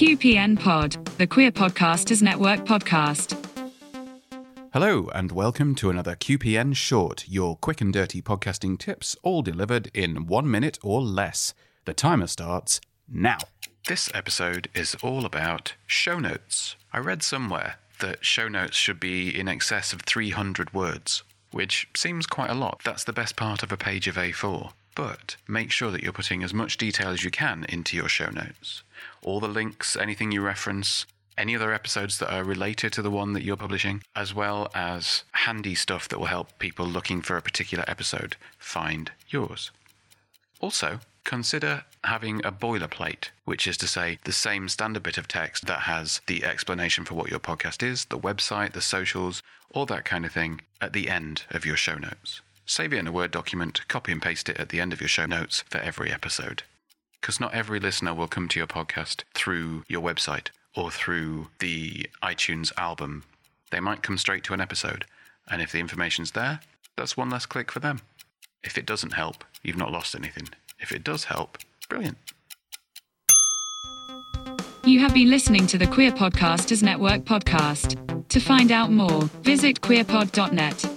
QPN Pod, the Queer Podcasters Network podcast. Hello, and welcome to another QPN Short, your quick and dirty podcasting tips, all delivered in one minute or less. The timer starts now. This episode is all about show notes. I read somewhere that show notes should be in excess of 300 words, which seems quite a lot. That's the best part of a page of A4. But make sure that you're putting as much detail as you can into your show notes. All the links, anything you reference, any other episodes that are related to the one that you're publishing, as well as handy stuff that will help people looking for a particular episode find yours. Also, consider having a boilerplate, which is to say the same standard bit of text that has the explanation for what your podcast is, the website, the socials, all that kind of thing at the end of your show notes. Save it in a Word document, copy and paste it at the end of your show notes for every episode. Because not every listener will come to your podcast through your website or through the iTunes album. They might come straight to an episode, and if the information's there, that's one less click for them. If it doesn't help, you've not lost anything. If it does help, brilliant. You have been listening to the Queer Podcasters Network podcast. To find out more, visit queerpod.net.